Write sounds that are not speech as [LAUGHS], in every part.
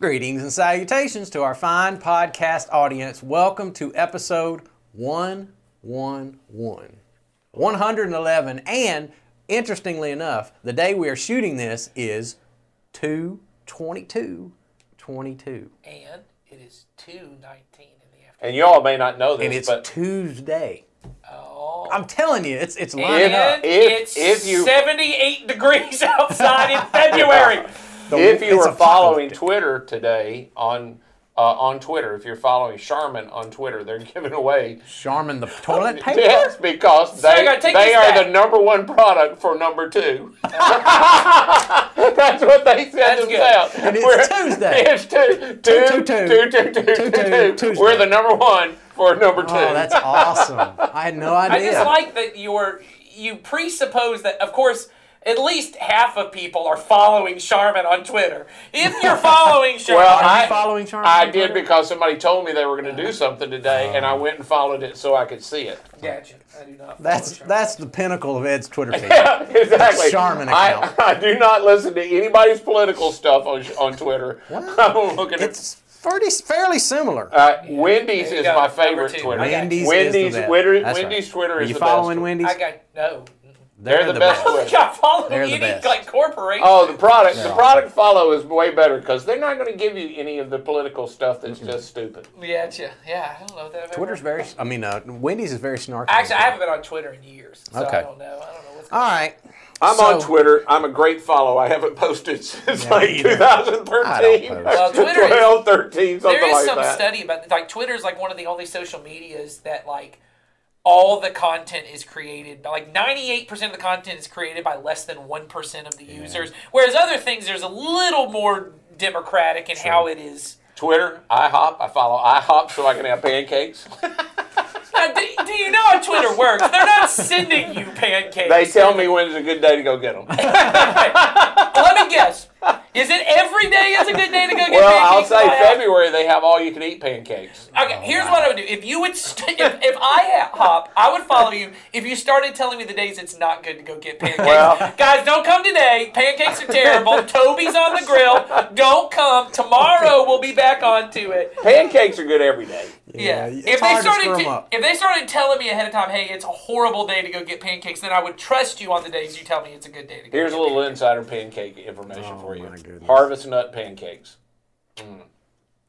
Greetings and salutations to our fine podcast audience. Welcome to episode 111. 111. And interestingly enough, the day we are shooting this is 222 22. And it is 2.19 in the afternoon. And you all may not know this, And it's but Tuesday. Oh. I'm telling you, it's it's lining Yeah. up. And If- it's if you- 78 degrees [LAUGHS] outside in February. [LAUGHS] The- if you it's were following apocalyptic. Twitter today on uh, on Twitter, if you're following Charmin on Twitter, they're [LAUGHS] giving away Charmin the toilet [LAUGHS] paper. yes because So they gotta they are back. the number one product for number two. [LAUGHS] That's what they said That's good. themselves. And it's We're- Tuesday. It's two, two, two, two. two, two, two, Two, two, two, two. Tuesday. We're the number one for number two. Oh, that's awesome. I had no idea. I just like that you're, you presuppose that, of course, at least half of people are following Charmin on Twitter. If you're following [LAUGHS] Charmin, Well, Are I- you following Charmin? I on did Twitter? because somebody told me they were going to do something today, and I Oh. went and followed it so I could see it. Gotcha. I do not. That's Charmin. that's the pinnacle of Ed's Twitter [LAUGHS] feed. Yeah, exactly. Charmin account. I do not listen to anybody's political stuff on, on Twitter. [LAUGHS] I'm looking at It's fairly fairly similar. uh, Wendy's is my favorite. Twitter. I Wendy's, Wendy's, is the best. Twitter- Wendy's right. Twitter Are is you the following best. Wendy's? I got no. They're, the best I Twitter. got follow They're the best. like corporation. Oh, the product, the They're product follow is way better because they're not going to give you any of the political stuff that's just stupid. Gotcha. Yeah, I don't know that. I've ever- Twitter's very. I mean, uh, Wendy's is very snarky. Actually, I haven't been on Twitter in years, so Okay. I don't know. I don't know what's All going on. right. I'm So- on Twitter. I'm a great follow. I haven't posted [LAUGHS] since Yeah, like 2013, I don't post. Well, Twitter is- 12, 13, something like that. There is like some that. study about like Twitter's like one of the only social medias that like all the content is created by like 98% of the content is created by less than 1% of the users whereas other things there's a little more democratic in how it is Twitter, IHOP. I follow IHOP so I can have pancakes. [LAUGHS] Now, do, do you know how Twitter works? They're not sending you pancakes. They tell me when is a good day to go get them. [LAUGHS] Let me guess. Is it every day is a good day to go get pancakes? Well, I'll pancakes? say at IHOP? February they have all you can eat pancakes. Okay, oh, here's what I would do. If you would, st- if, if I ha- hop, I would follow you. If you started telling me the days it's not good to go get pancakes, Well- guys, don't come today. Pancakes are terrible. [LAUGHS] Toby's on the grill. Don't come. Tomorrow we'll be back onto it. Pancakes are good every day. Yeah. it's if they hard to started, screw 'em up. if they started telling me ahead of time, hey, it's a horrible day to go get pancakes, then I would trust you on the days you tell me it's a good day to go. Here's a little pancakes. insider pancake information Oh, for you. My goodness. Harvest nut pancakes. Mm.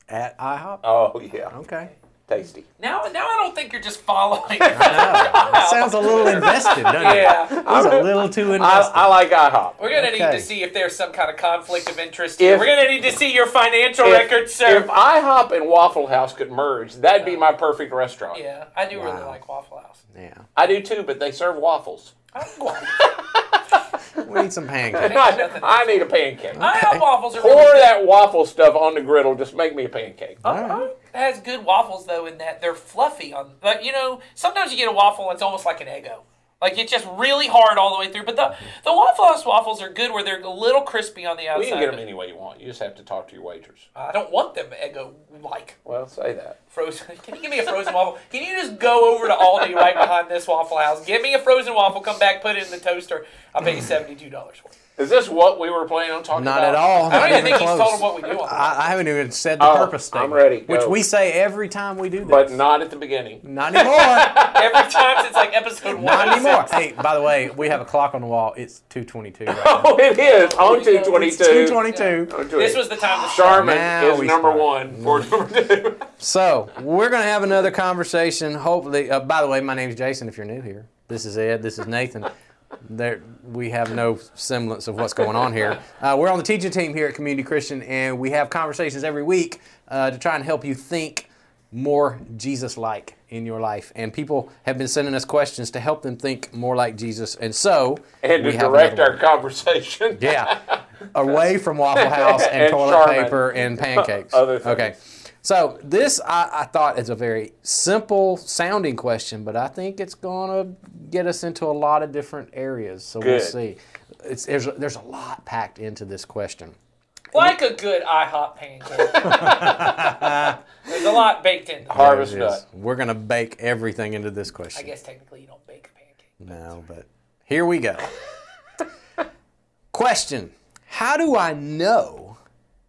At IHOP. Oh yeah, Okay. tasty. Now, now I don't think you're just following. I know. That sounds a little [LAUGHS] invested, doesn't it? yeah. It's a little too I, invested. I like IHOP. We're gonna need to see if there's some kind of conflict of interest here. If- We're gonna need to see your financial If, records, sir. if IHOP and Waffle House could merge, that'd be my perfect restaurant. yeah, I do really like Waffle House. yeah. I do too, but they serve waffles. [LAUGHS] [LAUGHS] We need some pancakes. [LAUGHS] I, I need a pancake. I have waffles are Pour really good. that waffle stuff on the griddle. Just make me a pancake. Uh, It has good waffles though in that they're fluffy on. But you know, sometimes you get a waffle and it's almost like an Eggo. Like it's just really hard all the way through. But the the Waffle House waffles are good where they're a little crispy on the outside. Well, you can get them any way you want. You just have to talk to your waitress. I don't want them Eggo like Well, say that. frozen. [LAUGHS] Can you give me a frozen waffle? Can you just go over to Aldi right behind this Waffle House? Give me a frozen waffle. Come back, put it in the toaster. I'll pay you seventy two dollars for it. Is this what we were planning on talking about? Not about? at all. I Not don't even even think he's close. told them what we do on. I, I haven't even said the Oh, purpose I'm statement. ready. Which we say every time we do this. But not at the beginning. not anymore. [LAUGHS] Every time since like episode one. not anymore. Hey, by the way, we have a clock on the wall. It's 222 right now. Oh, it is on It's 222. 222. This was the time to start. Charmin Now is number start. one for number two. [LAUGHS] So we're gonna have another conversation. Hopefully, uh, by the way, my name is Jason. If you're new here, this is Ed. This is Nathan. There, we have no semblance of what's going on here. Uh, we're on the teaching team here at Community Christian, and we have conversations every week uh, to try and help you think more Jesus-like in your life. And people have been sending us questions to help them think more like Jesus. And so, and to we have direct our conversation. Yeah, away from Waffle [LAUGHS] House and, And toilet Charmin. paper and pancakes. [LAUGHS] Other things. Okay, so this I, I thought is a very simple sounding question, but I think it's going to get us into a lot of different areas. So we'll see. It's, there's, there's a lot packed into this question. Like a good IHOP pancake. [LAUGHS] There's a lot baked into it. Harvest There nut. We're going to bake everything into this question. I guess technically you don't bake a pancake. No, but here we go. Question How do I know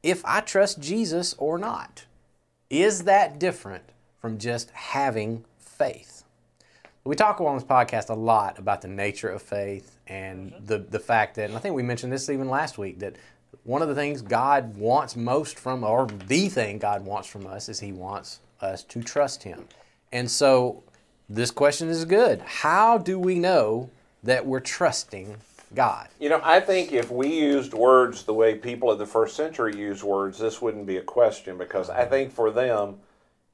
if I trust Jesus or not. Is that different from just having faith? We talk on this podcast a lot about the nature of faith and the, the fact that, and I think we mentioned this even last week, that one of the things God wants most from, or the thing God wants from us, is He wants us to trust Him. And so this question is good. How do we know that we're trusting God? You know, I think if we used words the way people of the first century used words, this wouldn't be a question because I think for them,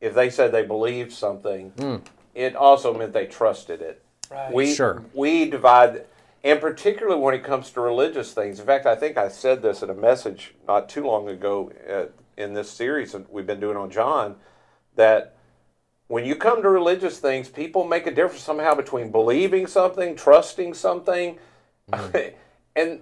if they said they believed something, it also meant they trusted it. Right. We Sure. we divide, and particularly when it comes to religious things. In fact, I think I said this in a message not too long ago uh, in this series that we've been doing on John, that when you come to religious things, people make a difference somehow between believing something, trusting something, [LAUGHS] and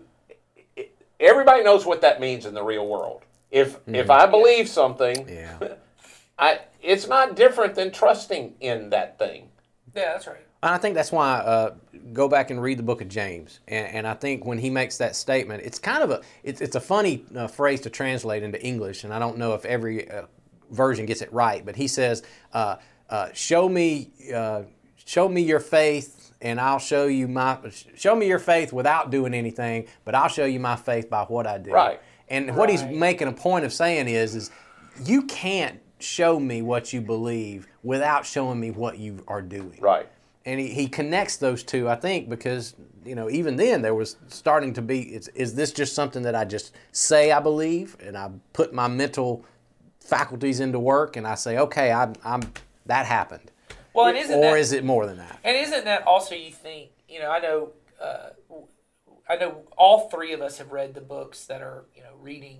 it- everybody knows what that means in the real world. If if I believe something, Yeah. [LAUGHS] I it's not different than trusting in that thing. Yeah, that's right. And I think that's why uh, go back and read the book of James. And, and I think when he makes that statement, it's kind of a it's, it's a funny uh, phrase to translate into English, and I don't know if every uh, version gets it right. But he says, uh, uh, "Show me, uh, show me your faith, and I'll show you my show me your faith without doing anything, but I'll show you my faith by what I do." Right. And what he's making a point of saying is, is you can't show me what you believe without showing me what you are doing Right. and he, he connects those two i think because you know even then there was starting to be is, is this just something that i just say i believe and i put my mental faculties into work and i say okay i'm, I'm that happened Well, and isn't or that, is it more than that And isn't that also you think? You know, I know, uh, I know all three of us have read the books that are you know reading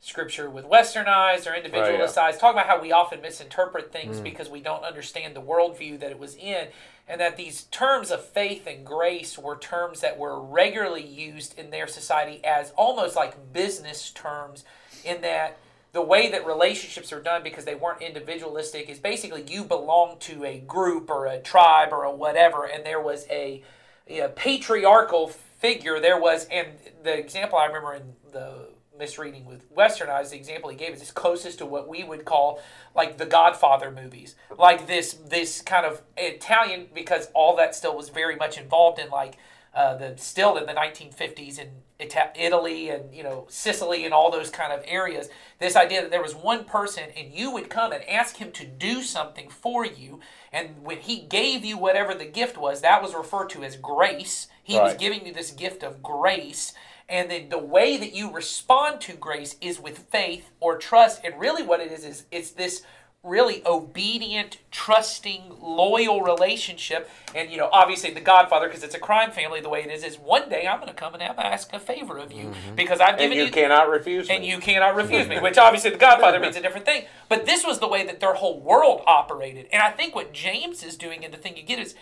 scripture with Western eyes or individualist Right, eyes. Talk about how we often misinterpret things because we don't understand the worldview that it was in, and that these terms of faith and grace were terms that were regularly used in their society as almost like business terms, in that the way that relationships are done because they weren't individualistic is basically you belong to a group or a tribe or a whatever and there was a, a patriarchal figure. There was and the example i remember in the misreading with western eyes the example he gave is closest to what we would call like the godfather movies. Like this this kind of italian because all that still was very much involved in like uh, the still in the 1950s in Ita- Italy and you know Sicily and all those kind of areas. This idea that there was one person and you would come and ask him to do something for you, and when he gave you whatever the gift was, that was referred to as grace. He was giving you this gift of grace. And then the way that you respond to grace is with faith or trust. And really, what it is is it's this really obedient, trusting, loyal relationship. And, you know, obviously the Godfather, because it's a crime family, the way it is, is one day I'm going to come and have ask a favor of you mm-hmm. because I've given you And you. cannot refuse me. and me. you cannot refuse me, [LAUGHS] which obviously the Godfather means a different thing. But this was the way that their whole world operated. And I think what James is doing, and the thing you get is,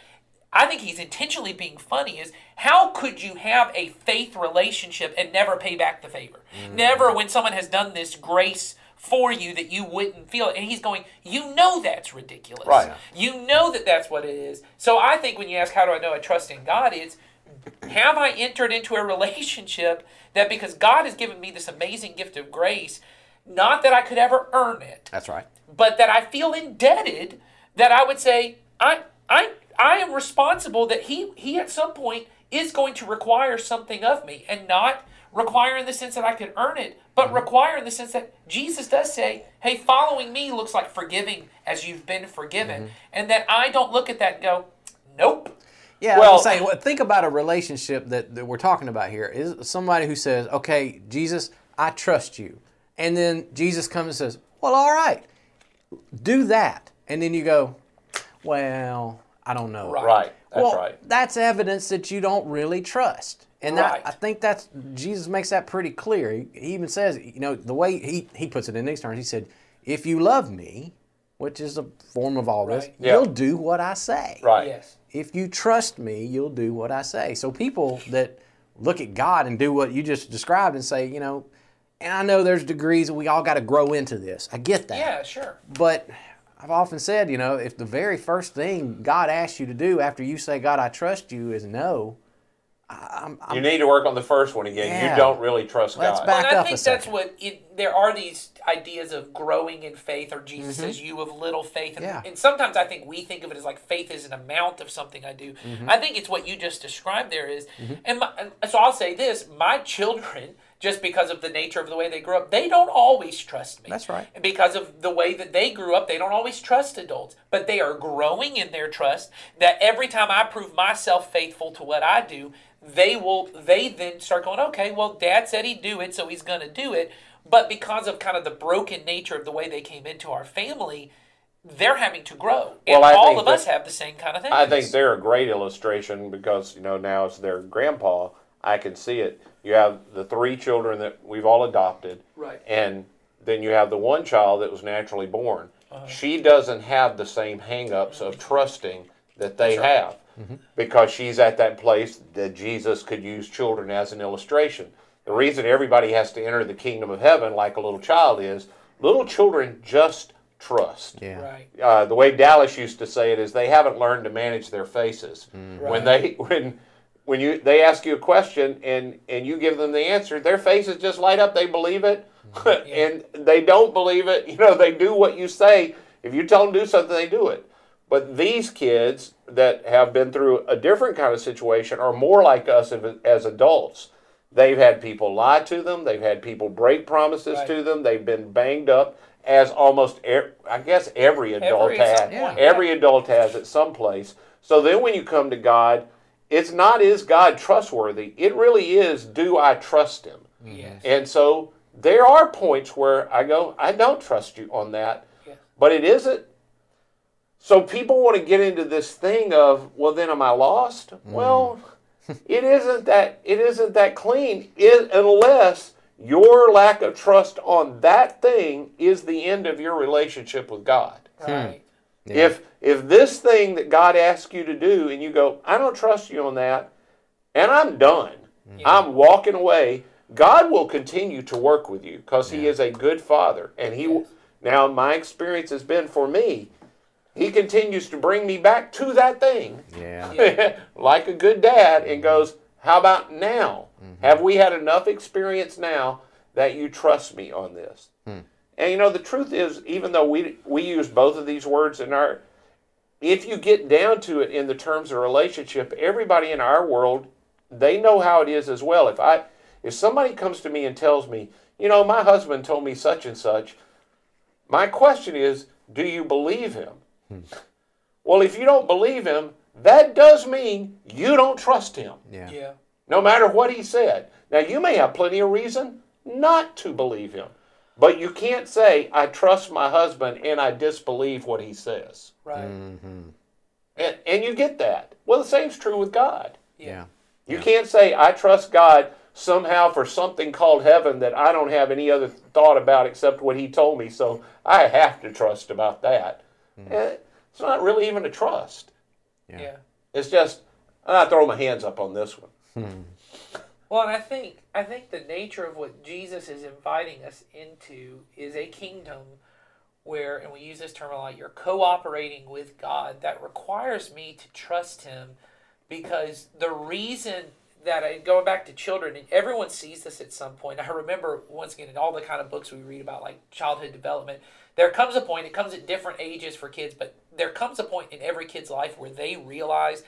I think he's intentionally being funny. Is how could you have a faith relationship and never pay back the favor? Mm-hmm. Never, when someone has done this grace for you, that you wouldn't feel it. And he's going, you know that's ridiculous. Right. You know that that's what it is. So I think when you ask, how do I know I trust in God? It's have I entered into a relationship that because God has given me this amazing gift of grace, not that I could ever earn it, that's right but that I feel indebted that I would say I I I am responsible that he he at some point is going to require something of me and not require in the sense that I could earn it, but mm-hmm. require in the sense that Jesus does say, "Hey, following me looks like forgiving as you've been forgiven," mm-hmm. and that I don't look at that and go, "Nope." Yeah, Well- well, say, well, think about a relationship that, that we're talking about here. Is somebody who says, "Okay, Jesus, I trust you," and then Jesus comes and says, "Well, all right, do that," and then you go, "Well, I don't know." Right. right. That's well, right. that's evidence that you don't really trust, and Right. that, I think that's Jesus makes that pretty clear. He, he even says, you know, the way he he puts it in these terms, he said, "If you love me." Which is a form of all this. Right. Yeah. You'll do what I say Right. Yes. if you trust me, you'll do what I say. So people that look at God and do what you just described and say, you know, and I know there's degrees that we all got to grow into this. I get that. Yeah, sure. But I've often said, you know, if the very first thing God asks you to do after you say, God, I trust you, is no, I'm, you need to work on the first one again. Yeah. You don't really trust Let's God. back and I up a think that's second. what it, there are these ideas of growing in faith, or Jesus says, "You of little faith." And, Mm-hmm. Yeah. and sometimes I think we think of it as like faith is an amount of something I do. Mm-hmm. I think it's what you just described. There is, and, my, and so I'll say this: my children, just because of the nature of the way they grew up, they don't always trust me. That's right. Because of the way that they grew up, they don't always trust adults, but they are growing in their trust. That every time I prove myself faithful to what I do, they will. They then start going, okay, well, Dad said he'd do it, so he's going to do it. But because of kind of the broken nature of the way they came into our family, they're having to grow, and Well, all think of us have the same kind of thing. I think they're a great illustration because you know now as their grandpa, I can see it. You have the three children that we've all adopted, Right. And then you have the one child that was naturally born. Uh-huh. She doesn't have the same hangups of trusting that they right. have because she's at that place that Jesus could use children as an illustration. The reason everybody has to enter the kingdom of heaven like a little child is little children just trust. Yeah. right. Uh, the way Dallas used to say it is they haven't learned to manage their faces. When they when when you they ask you a question and and you give them the answer, their faces just light up. They believe it, [LAUGHS] and they don't believe it. You know, they do what you say. If you tell them to do something, they do it. But these kids that have been through a different kind of situation are more like us as- adults. They've had people lie to them. They've had people break promises Right. to them. They've been banged up, as almost, I guess, every adult Every has. point, Every yeah. adult has at some place. So then, when you come to God, it's not is God trustworthy. It really is do I trust Him? Yes. And so there are points where I go, I don't trust you on that, Yes. but it isn't. So people want to get into this thing of, well, then am I lost? Mm. Well, it isn't that. It isn't that clean, it, unless your lack of trust on that thing is the end of your relationship with God. Hmm. Right. If if this thing that God asks you to do, and you go, I don't trust you on that, and I'm done, I'm walking away. God will continue to work with you because He is a good Father, and He. will Now, my experience has been for me, He continues to bring me back to that thing, Yeah. [LAUGHS] like a good dad, and mm-hmm. goes, "How about now? Mm-hmm. Have we had enough experience now that you trust me on this?" Hmm. And you know, the truth is, even though we we use both of these words in our, if you get down to it in the terms of relationship, everybody in our world, they know how it is as well. If I, if somebody comes to me and tells me, you know, my husband told me such and such, my question is, do you believe him? Hmm. Well, if you don't believe him, that does mean you don't trust him Yeah. Yeah. no matter what he said. Now, you may have plenty of reason not to believe him, but you can't say, I trust my husband and I disbelieve what he says. Right. Mm-hmm. And, and you get that. Well, the same's true with God. Yeah. You can't say, I trust God somehow for something called heaven that I don't have any other thought about except what he told me, so I have to trust about that. Eh, It's not really even a trust. Yeah. yeah. It's just, I throw my hands up on this one. Well, and I think I think the nature of what Jesus is inviting us into is a kingdom where, and we use this term a lot, you're cooperating with God. That requires me to trust Him, because the reason that I going back to children, and everyone sees this at some point. I remember once again in all the kind of books we read about like childhood development, there comes a point. It comes at different ages for kids, but there comes a point in every kid's life where they realize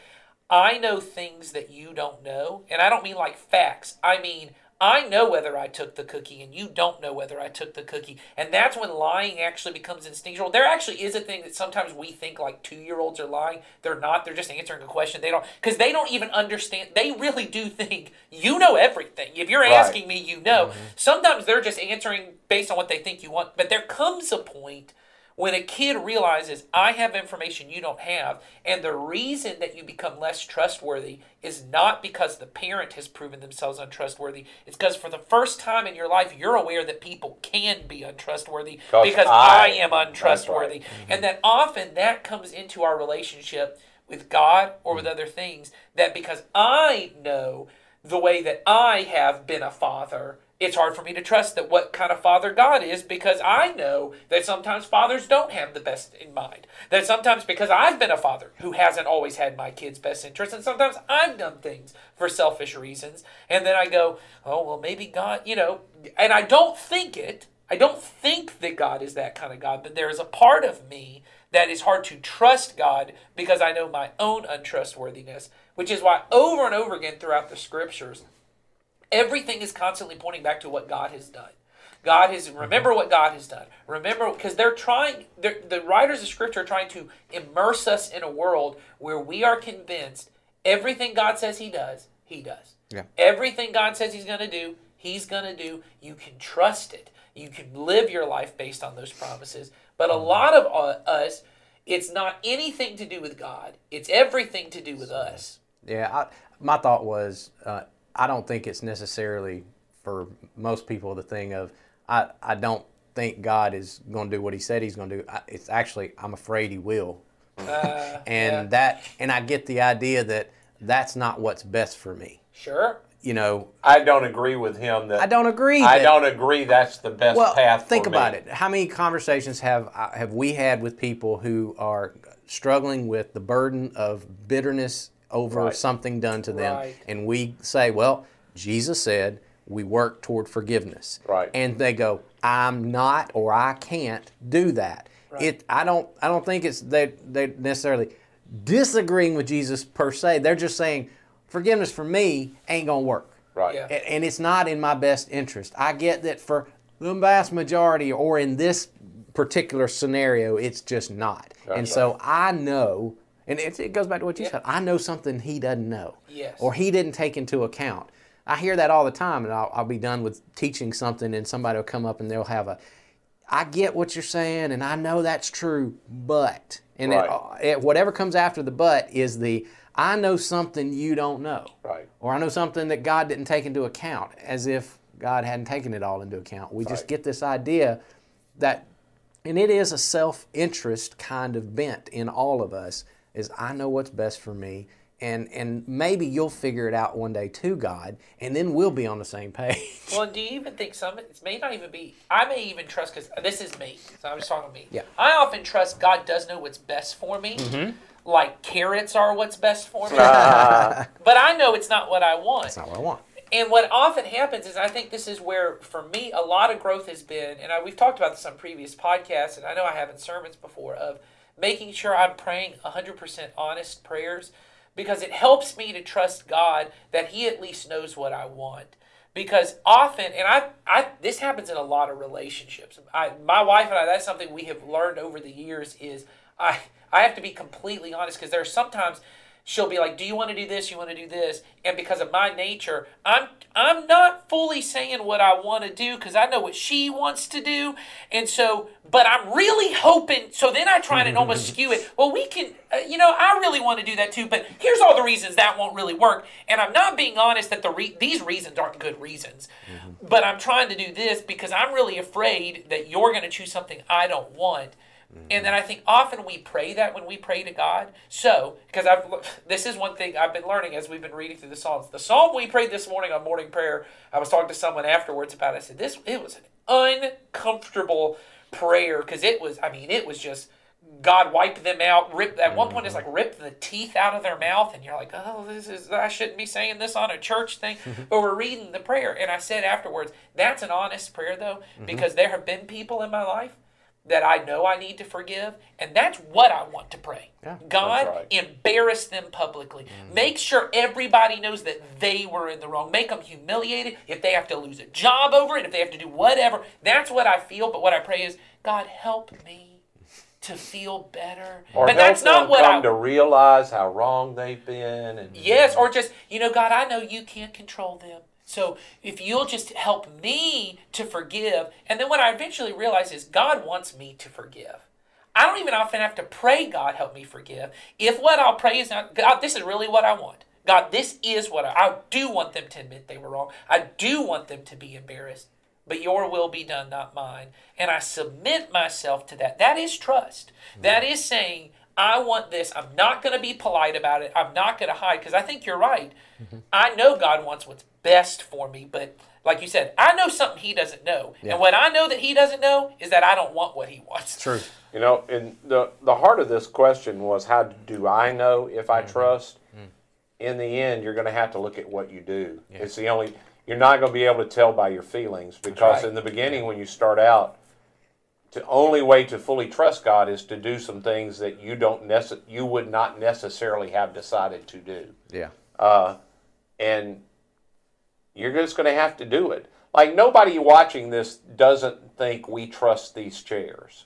I know things that you don't know. And I don't mean like facts. I mean, I know whether I took the cookie and you don't know whether I took the cookie. And that's when lying actually becomes instinctual. There actually is a thing that sometimes we think like two year olds are lying. They're not. They're just answering a question. They don't, because they don't even understand. They really do think you know everything. If you're Right. asking me, you know. Mm-hmm. Sometimes they're just answering based on what they think you want. But there comes a point when a kid realizes I have information you don't have, and the reason that you become less trustworthy is not because the parent has proven themselves untrustworthy. It's because for the first time in your life, you're aware that people can be untrustworthy because I- I, am untrustworthy. That's mm-hmm. And that often that comes into our relationship with God or with mm. other things, that because I know the way that I have been a father, it's hard for me to trust that what kind of father God is because I know that sometimes fathers don't have the best in mind. That sometimes because I've been a father who hasn't always had my kids' best interest, and sometimes I've done things for selfish reasons, and then I go, oh well, maybe God, you know, and I don't think it. I don't think that God is that kind of God, but there is a part of me that is hard to trust God because I know my own untrustworthiness, which is why over and over again throughout the scriptures Everything is constantly pointing back to what God has done. God has remember what God has done. Remember because they're trying they're, the writers of scripture are trying to immerse us in a world where we are convinced everything God says he does, he does. Yeah. Everything God says he's going to do, he's going to do. You can trust it. You can live your life based on those promises. But a lot of uh, us it's not anything to do with God. It's everything to do with us. Yeah, I, my thought was uh, I don't think it's necessarily for most people the thing of I, I don't think God is going to do what He said He's going to do. I, it's actually I'm afraid He will, Uh, [LAUGHS] and yeah. that and I get the idea that that's not what's best for me. Sure. You know, I don't agree with him that I don't agree. I don't agree that's the best well, path. think for about me. it. How many conversations have uh, have we had with people who are struggling with the burden of bitterness over Right. something done to them, Right. and we say, "Well, Jesus said we work toward forgiveness," Right. And they go, "I'm not, or I can't do that." It. I don't. I don't think it's they. They necessarily disagreeing with Jesus per se. They're just saying forgiveness for me ain't gonna work. Right. Yeah. A- and it's not in my best interest. I get that for the vast majority, or in this particular scenario, it's just not. and That's so I know, and it, it goes back to what you said. I know something he doesn't know, Yes. or he didn't take into account. I hear that all the time, and I'll, I'll be done with teaching something, and somebody will come up and they'll have a, I get what you're saying, and I know that's true, but, and Right. it, it, whatever comes after the but is the, I know something you don't know Right. or I know something that God didn't take into account, as if God hadn't taken it all into account. We just get this idea that, and it is a self interest kind of bent in all of us, is I know what's best for me. And, and maybe you'll figure it out one day too, God, and then we'll be on the same page. Well, do you even think some? It may not even be. I may even trust because this is me. So I'm just talking to me. Yeah. I often trust God does know what's best for me. Mm-hmm Like carrots are what's best for me. Ah, [LAUGHS] but I know it's not what I want. It's not what I want. And what often happens is, I think this is where, for me, a lot of growth has been, and I, we've talked about this on previous podcasts, and I know I have in sermons before, of making sure I'm praying 100% honest prayers because it helps me to trust God that He at least knows what I want. Because often, and I, I, this happens in a lot of relationships. I, my wife and I, that's something we have learned over the years is I, I have to be completely honest because there are sometimes she'll be like, "Do you want to do this? You want to do this?" And because of my nature, I'm I'm not fully saying what I want to do because I know what she wants to do, and so. But I'm really hoping. So then I try and almost [LAUGHS] skew it. Well, we can. Uh, you know, I really want to do that too. But here's all the reasons that won't really work. And I'm not being honest that the re- these reasons aren't good reasons. But I'm trying to do this because I'm really afraid that you're going to choose something I don't want. And then I think often we pray that when we pray to God. So, because I've [LAUGHS] this is one thing I've been learning as we've been reading through the Psalms. The psalm we prayed this morning on morning prayer, I was talking to someone afterwards about. It. I said this it was an uncomfortable prayer because it was. I mean, it was just God wipe them out. Rip at one point it's like rip the teeth out of their mouth, and you're like, oh, this is I shouldn't be saying this on a church thing. Mm-hmm. but we're reading the prayer, and I said afterwards, that's an honest prayer though, mm-hmm. because there have been people in my life that I know I need to forgive, and that's what I want to pray. God, right. embarrass them publicly. Mm. Make sure everybody knows that they were in the wrong. Make them humiliated. If they have to lose a job over it, if they have to do whatever, that's what I feel. But what I pray is, God, help me to feel better. or but help that's not them what come I. to realize how wrong they've been. And Yes, or just, you know, God, I know you can't control them. So if you'll just help me to forgive, and then what I eventually realize is God wants me to forgive. I don't even often have to pray, God, help me forgive. If what I'll pray is not, God, this is really what I want. God, this is what I, I do want them to admit they were wrong. I do want them to be embarrassed. But your will be done, not mine. And I submit myself to that. That is trust. Hmm. That is saying, I want this. I'm not going to be polite about it. I'm not going to hide because I think you're right. Mm-hmm. I know God wants what's best for me, but Like you said, I know something he doesn't know. Yeah. And what I know that he doesn't know is that I don't want what he wants. True. [LAUGHS] You know, and the the heart of this question was how do I know if I trust? In the end, you're going to have to look at what you do. It's the only you're not going to be able to tell by your feelings because right. in the beginning when you start out the only way to fully trust God is to do some things that you don't nece- you would not necessarily have decided to do. Yeah. Uh, and you're just going to have to do it. Like nobody watching this doesn't think we trust these chairs.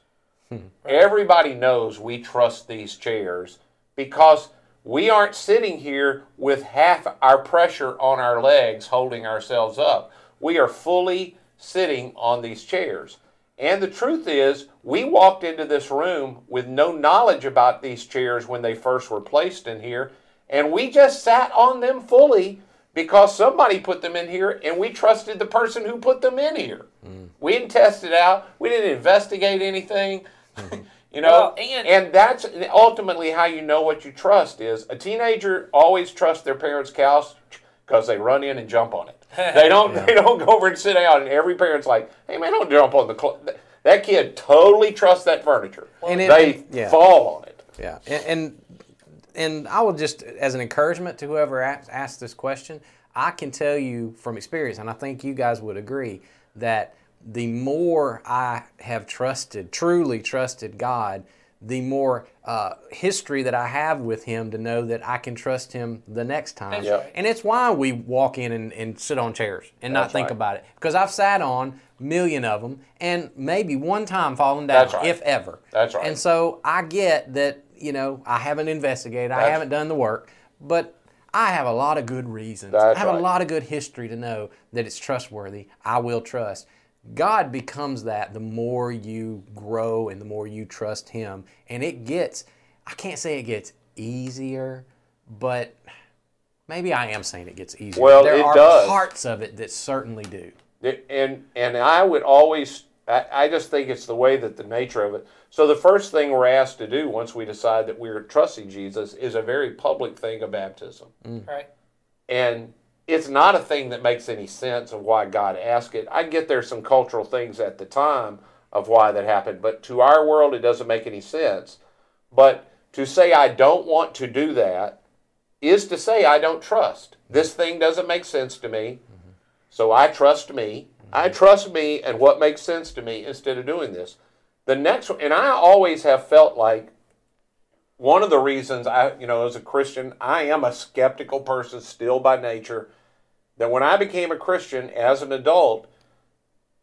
Hmm. Everybody knows we trust these chairs because we aren't sitting here with half our pressure on our legs holding ourselves up. We are fully sitting on these chairs. And the truth is, we walked into this room with no knowledge about these chairs when they first were placed in here, and we just sat on them fully because somebody put them in here and we trusted the person who put them in here. Mm. We didn't test it out, we didn't investigate anything. Mm-hmm. [LAUGHS] you know, Well, and- and that's ultimately how you know what you trust is a teenager always trusts their parents' couch because they run in and jump on it. [LAUGHS] They don't. They don't go over and sit down. And every parent's like, "Hey man, don't jump on the." Cl-. That kid totally trusts that furniture. And it- they yeah. fall on it. Yeah, and, and and I will just as an encouragement to whoever asked, this question, I can tell you from experience, and I think you guys would agree that the more I have trusted, truly trusted God, the more uh, history that I have with Him to know that I can trust Him the next time. That's Yep. And it's why we walk in and, and sit on chairs and not think right. about it. Because I've sat on million of them and maybe one time fallen down, That's right. if ever. That's right. And so I get that, you know, I haven't investigated, I haven't done the work, but I have a lot of good reasons. That's I have right. a lot of good history to know that it's trustworthy. I will trust. God becomes that the more you grow and the more you trust Him. And it gets, I can't say it gets easier, but maybe I am saying it gets easier. Well, there it are does. parts of it that certainly do. And and I would always I, I just think it's the way that the nature of it. So the first thing we're asked to do once we decide that we're trusting Jesus is a very public thing of baptism. Mm. Right. And it's not a thing that makes any sense of why God asked it. I get there's some cultural things at the time of why that happened, but to our world it doesn't make any sense. But to say I don't want to do that is to say I don't trust. This thing doesn't make sense to me. Mm-hmm. So I trust me. I trust me and what makes sense to me instead of doing this. The next one, and I always have felt like one of the reasons I, you know, as a Christian, I am a skeptical person still by nature. That when I became a Christian as an adult,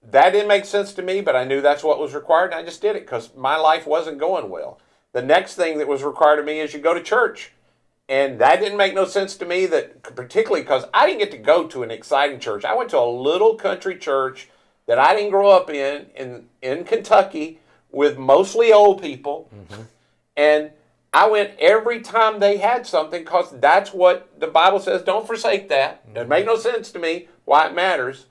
that didn't make sense to me, but I knew that's what was required, and I just did it because my life wasn't going well. The next thing that was required of me is you go to church. And that didn't make no sense to me that particularly because I didn't get to go to an exciting church. I went to a little country church that I didn't grow up in in, in Kentucky with mostly old people. Mm-hmm. And I went every time they had something because that's what the Bible says. Don't forsake that. Doesn't mm-hmm. make no sense to me why it matters.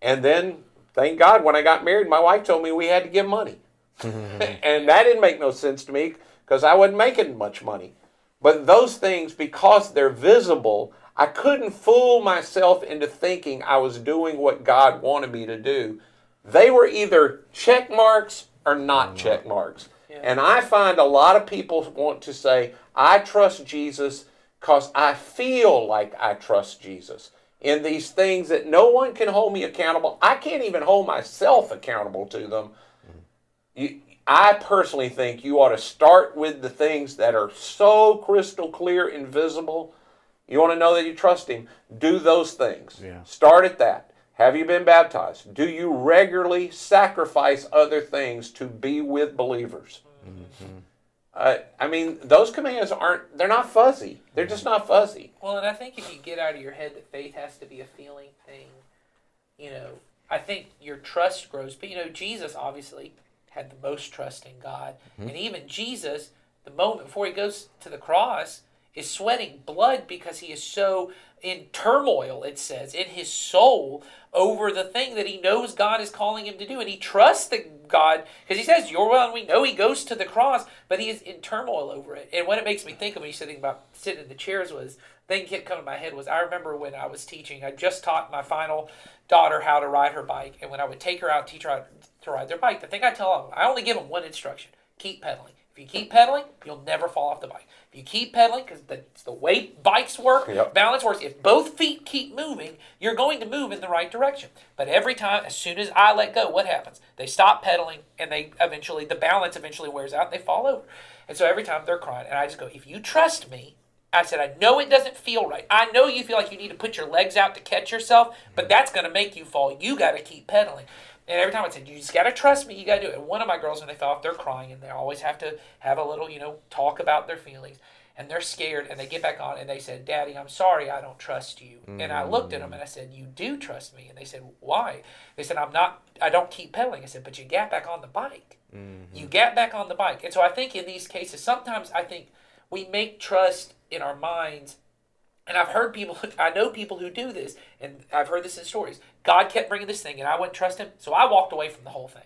And then, thank God, when I got married, my wife told me we had to give money. Mm-hmm. [LAUGHS] and that didn't make no sense to me because I wasn't making much money. But those things, because they're visible, I couldn't fool myself into thinking I was doing what God wanted me to do. They were either check marks or not mm-hmm. check marks. And I find a lot of people want to say, I trust Jesus because I feel like I trust Jesus in these things that no one can hold me accountable. I can't even hold myself accountable to them. Mm-hmm. You, I personally think you ought to start with the things that are so crystal clear and visible. You want to know that you trust Him? Do those things. Yeah. Start at that. Have you been baptized? Do you regularly sacrifice other things to be with believers? Uh, I mean, those commands aren't, they're not fuzzy. They're just not fuzzy. Well, and I think if you get out of your head that faith has to be a feeling thing, you know, I think your trust grows. But, you know, Jesus obviously had the most trust in God. Mm-hmm. And even Jesus, the moment before he goes to the cross, is sweating blood because he is so in turmoil, it says, in his soul over the thing that he knows God is calling him to do. And he trusts the God, because he says, You're well, and we know he goes to the cross, but he is in turmoil over it. And what it makes me think of when you said about sitting in the chairs was, thing kept coming to my head was I remember when I was teaching, I just taught my final daughter how to ride her bike. And when I would take her out, teach her how to ride their bike, the thing I tell them, I only give them one instruction keep pedaling. If you keep pedaling, you'll never fall off the bike. If you keep pedaling, because that's the way bikes work, Yep. balance works. If both feet keep moving, you're going to move in the right direction. But every time, as soon as I let go, what happens? They stop pedaling, and they eventually, the balance eventually wears out, and they fall over. And so every time they're crying, and I just go, if you trust me, I said, I know it doesn't feel right. I know you feel like you need to put your legs out to catch yourself, but that's going to make you fall. You got to keep pedaling. And every time I said, you just got to trust me, you got to do it. And one of my girls, when they fell off, they're crying, and they always have to have a little, you know, talk about their feelings. And they're scared, and they get back on, and they said, Daddy, I'm sorry, I don't trust you. And I looked at them, and I said, You do trust me. And they said, Why? They said, I'm not, I don't keep pedaling. I said, But you got back on the bike. Mm-hmm. You got back on the bike. And so I think in these cases, sometimes I think we make trust in our minds and I've heard people, [LAUGHS] I know people who do this, and I've heard this in stories. God kept bringing this thing, and I wouldn't trust Him, so I walked away from the whole thing.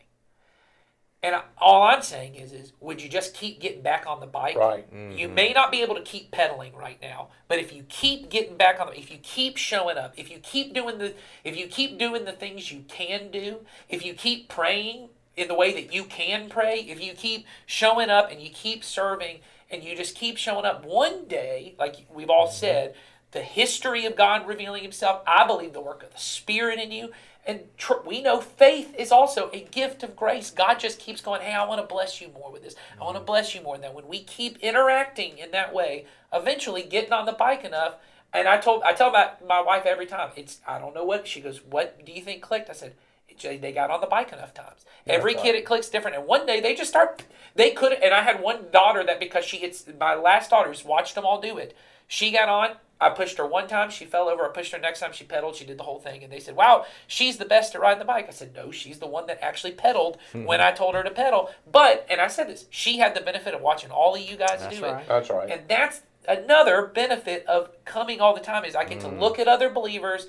And I, all I'm saying is, is would you just keep getting back on the bike? Right. You may not be able to keep pedaling right now, but if you keep getting back on the, if you keep showing up, if you keep doing the, if you keep doing the things you can do, if you keep praying in the way that you can pray, if you keep showing up and you keep serving and you just keep showing up, one day, like we've all mm-hmm. said, the history of God revealing Himself, I believe the work of the Spirit in you. And tr- we know faith is also a gift of grace. God just keeps going, hey, I want to bless you more with this. I want to mm-hmm. bless you more. And that when we keep interacting in that way, eventually getting on the bike enough. And I told I tell my, my wife every time, it's I don't know what she goes, what do you think clicked? I said, they got on the bike enough times. Every That's kid right. it clicks different. And one day they just start. They could. And I had one daughter that because she hits my last daughter who's watched them all do it. She got on. I pushed her one time. She fell over. I pushed her next time. She pedaled. She did the whole thing. And they said, "Wow, she's the best at riding the bike." I said, "No, she's the one that actually pedaled mm-hmm. when I told her to pedal." But and I said this. She had the benefit of watching all of you guys That's do right. it. That's right. And that's another benefit of coming all the time is I get to mm. look at other believers.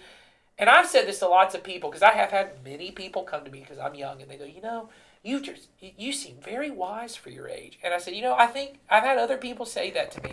And I've said this to lots of people because I have had many people come to me because I'm young and they go, you know, you just you- seem very wise for your age. And I said, you know, I think I've had other people say that to me.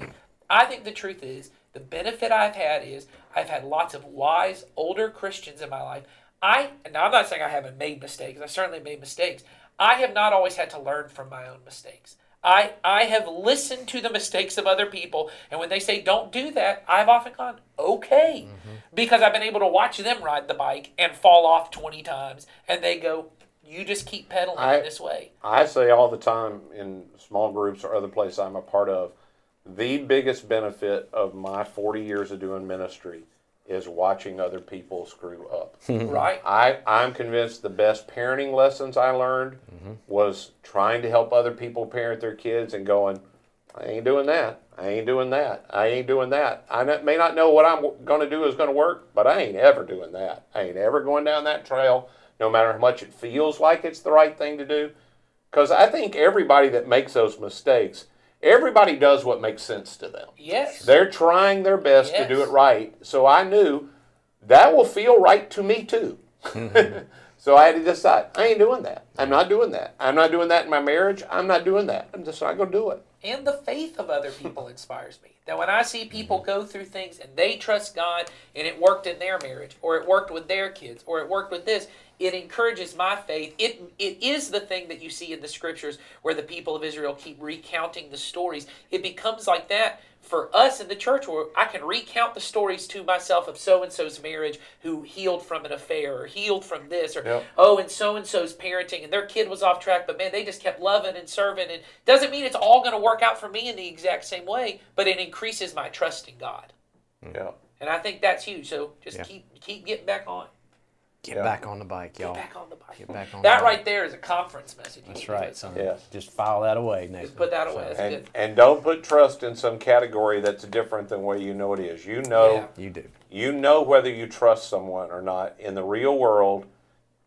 I think the truth is the benefit I've had is I've had lots of wise older Christians in my life. I now I'm not saying I haven't made mistakes. I certainly made mistakes. I have not always had to learn from my own mistakes. I, I have listened to the mistakes of other people, and when they say don't do that, I've often gone, okay. Mm-hmm. Because I've been able to watch them ride the bike and fall off 20 times, and they go, you just keep pedaling I- this way. I say all the time in small groups or other places I'm a part of, the biggest benefit of my 40 years of doing ministry is watching other people screw up. [LAUGHS] Right? I, I'm convinced the best parenting lessons I learned mm-hmm. was trying to help other people parent their kids and going, I ain't doing that. I ain't doing that. I ain't doing that. I may not know what I'm going to do is going to work, but I ain't ever doing that. I ain't ever going down that trail, no matter how much it feels like it's the right thing to do. Because I think everybody that makes those mistakes, everybody does what makes sense to them. Yes. They're trying their best to do it right. So I knew that will feel right to me too. Mm-hmm. [LAUGHS] so I had to decide, I ain't doing that. I'm not doing that. I'm not doing that in my marriage. I'm not doing that. I'm just not going to do it. and the faith of other people [LAUGHS] inspires me. That when I see people mm-hmm. go through things and they trust God and it worked in their marriage or it worked with their kids or it worked with this, it encourages my faith. It it is the thing that you see in the scriptures where the people of Israel keep recounting the stories. It becomes like that for us in the church where I can recount the stories to myself of so and so's marriage who healed from an affair or healed from this or Yep. oh and so and so's parenting and their kid was off track but man they just kept loving and serving and doesn't mean it's all going to work out for me in the exact same way but it increases my trust in god Yeah. and i think that's huge so just Yeah. keep keep getting back on Get Yeah. back on the bike, y'all. Get back on the bike Get back on that the right bike. there is a conference message That's right, put son. somewhere. Yes. Just file that away, Nathan. just put that away that's And, and don't put trust in some category that's different than what you know it is. You know Yeah. You do. you know whether you trust someone or not in the real world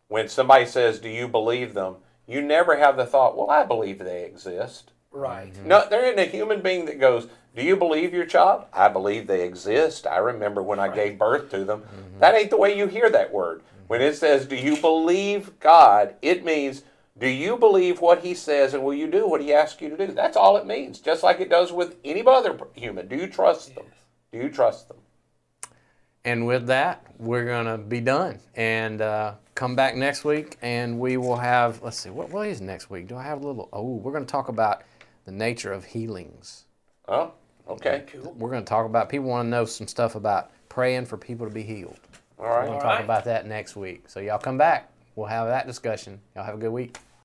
when somebody says do you believe them you never have the thought well i believe they exist Right. No, there isn't a human being that goes, Do you believe your child? I believe they exist. I remember when I gave birth to them. That ain't the way you hear that word. When it says, Do you believe God? It means, Do you believe what He says and will you do what He asks you to do? That's all it means, just like it does with any other human. Do you trust them? Do you trust them? And with that, we're going to be done and uh, come back next week and we will have, let's see, what, what is next week? Do I have a little, oh, we're going to talk about the nature of healings. Oh, okay. Cool. We're going to talk about, people want to know some stuff about praying for people to be healed. All We're going to talk right. about that next week. So y'all come back. We'll have that discussion. Y'all have a good week.